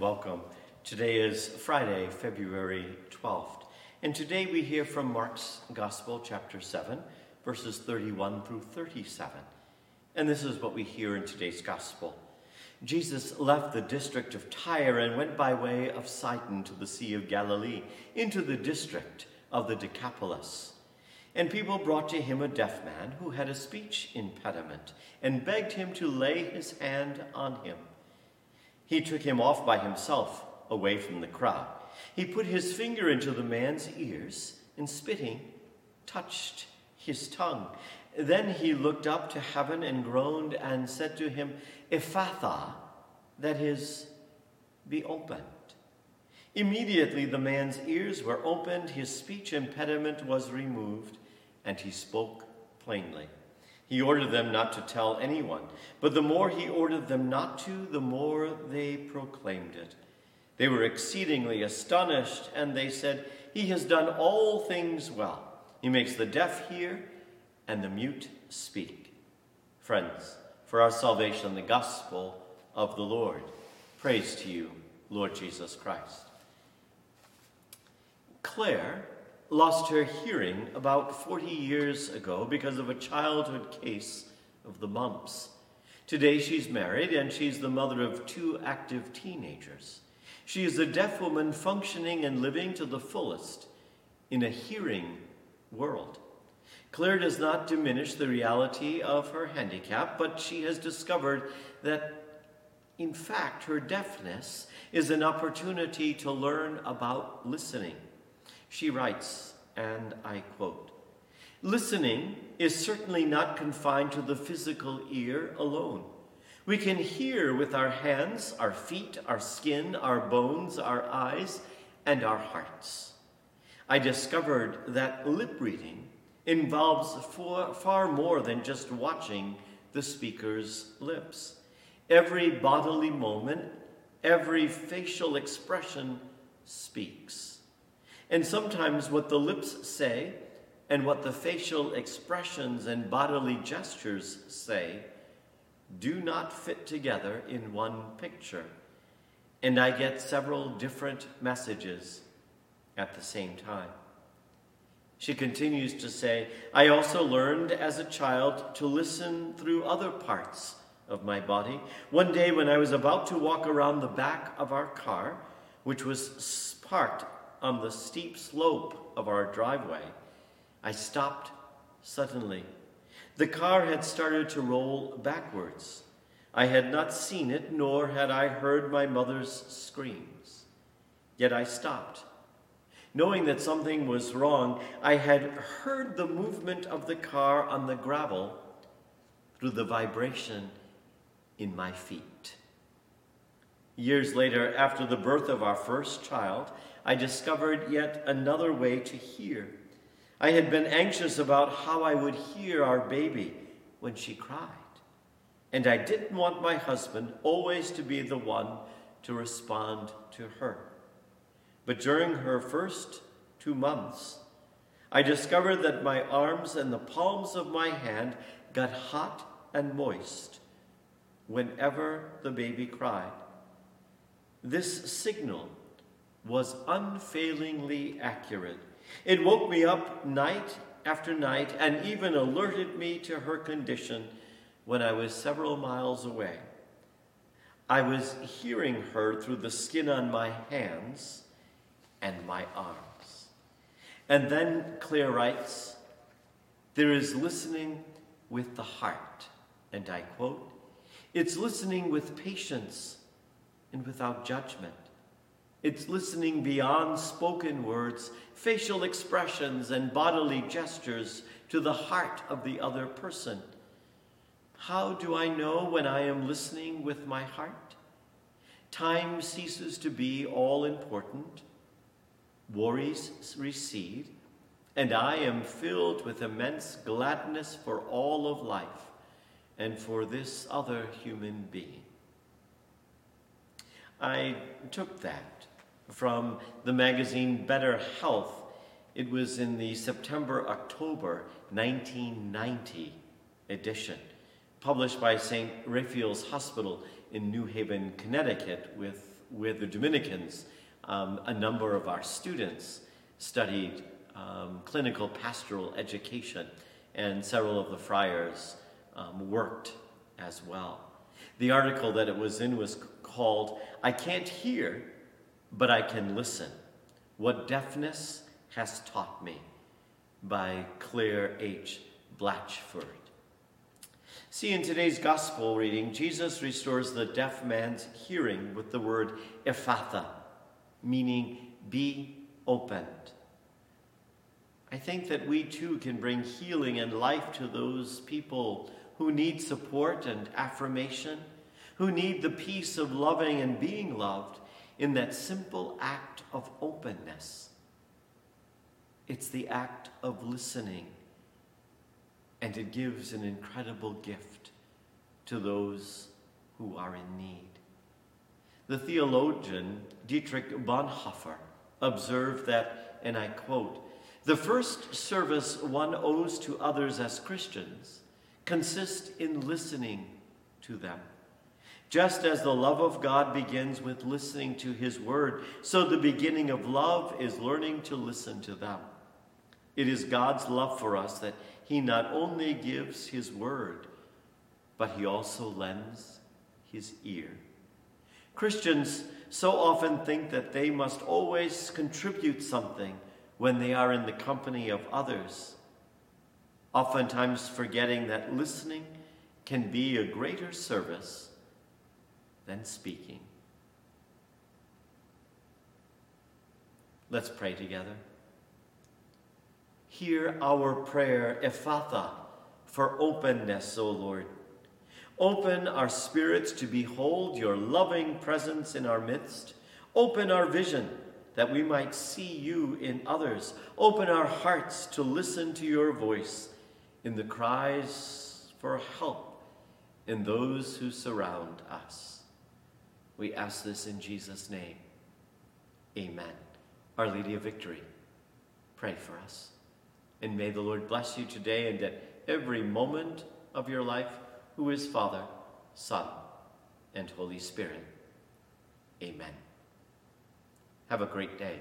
welcome. Today is Friday, February 12th, and today we hear from Mark's Gospel, chapter 7, verses 31 through 37. And this is what we hear in today's Gospel. Jesus left the district of Tyre and went by way of Sidon to the Sea of Galilee, into the district of the Decapolis. And people brought to him a deaf man who had a speech impediment, and begged him to lay his hand on him. He took him off by himself, away from the crowd. He put his finger into the man's ears, and spitting, touched his tongue. Then he looked up to heaven and groaned and said to him, Ephphatha, that is, be opened. Immediately the man's ears were opened, his speech impediment was removed, and he spoke plainly. He ordered them not to tell anyone, but the more he ordered them not to, the more they proclaimed it. They were exceedingly astonished, and they said, He has done all things well. He makes the deaf hear and the mute speak. Friends, for our salvation, the gospel of the Lord. Praise to you, Lord Jesus Christ. Claire lost her hearing about 40 years ago because of a childhood case of the mumps. Today she's married and she's the mother of two active teenagers. She is a deaf woman functioning and living to the fullest in a hearing world. Claire does not diminish the reality of her handicap, but she has discovered that, in fact, her deafness is an opportunity to learn about listening. She writes, and I quote Listening is certainly not confined to the physical ear alone. We can hear with our hands, our feet, our skin, our bones, our eyes, and our hearts. I discovered that lip reading involves far, far more than just watching the speaker's lips. Every bodily moment, every facial expression speaks. And sometimes what the lips say and what the facial expressions and bodily gestures say do not fit together in one picture. And I get several different messages at the same time. She continues to say, I also learned as a child to listen through other parts of my body. One day, when I was about to walk around the back of our car, which was parked on the steep slope of our driveway, I stopped suddenly. The car had started to roll backwards. I had not seen it, nor had I heard my mother's screams. Yet I stopped. Knowing that something was wrong, I had heard the movement of the car on the gravel through the vibration in my feet. Years later, after the birth of our first child, I discovered yet another way to hear. I had been anxious about how I would hear our baby when she cried. And I didn't want my husband always to be the one to respond to her. But during her first two months, I discovered that my arms and the palms of my hand got hot and moist whenever the baby cried. This signal was unfailingly accurate. It woke me up night after night and even alerted me to her condition when I was several miles away. I was hearing her through the skin on my hands and my arms. And then Claire writes, There is listening with the heart. And I quote, It's listening with patience and without judgment. It's listening beyond spoken words, facial expressions, and bodily gestures to the heart of the other person. How do I know when I am listening with my heart? Time ceases to be all important, worries recede, and I am filled with immense gladness for all of life and for this other human being. I took that from the magazine Better Health. It was in the September October 1990 edition, published by St. Raphael's Hospital in New Haven, Connecticut, with with the Dominicans, um, a number of our students studied um, clinical pastoral education, and several of the friars um, worked as well. The article that it was in was called, I Can't Hear, but I Can Listen What Deafness Has Taught Me by Claire H. Blatchford. See, in today's gospel reading, Jesus restores the deaf man's hearing with the word ephphatha, meaning be opened. I think that we too can bring healing and life to those people who need support and affirmation, who need the peace of loving and being loved in that simple act of openness. It's the act of listening, and it gives an incredible gift to those who are in need. The theologian Dietrich Bonhoeffer observed that, and I quote, the first service one owes to others as Christians consists in listening to them. Just as the love of God begins with listening to His Word, so the beginning of love is learning to listen to them. It is God's love for us that He not only gives His Word, but He also lends His ear. Christians so often think that they must always contribute something when they are in the company of others, oftentimes forgetting that listening can be a greater service than speaking. Let's pray together. Hear our prayer, Ephphatha, for openness, O Lord. Open our spirits to behold your loving presence in our midst. Open our vision that we might see you in others. Open our hearts to listen to your voice in the cries for help in those who surround us. We ask this in Jesus' name. Amen. Our Lady of Victory, pray for us. And may the Lord bless you today and at every moment of your life, who is Father, Son, and Holy Spirit. Amen. Have a great day.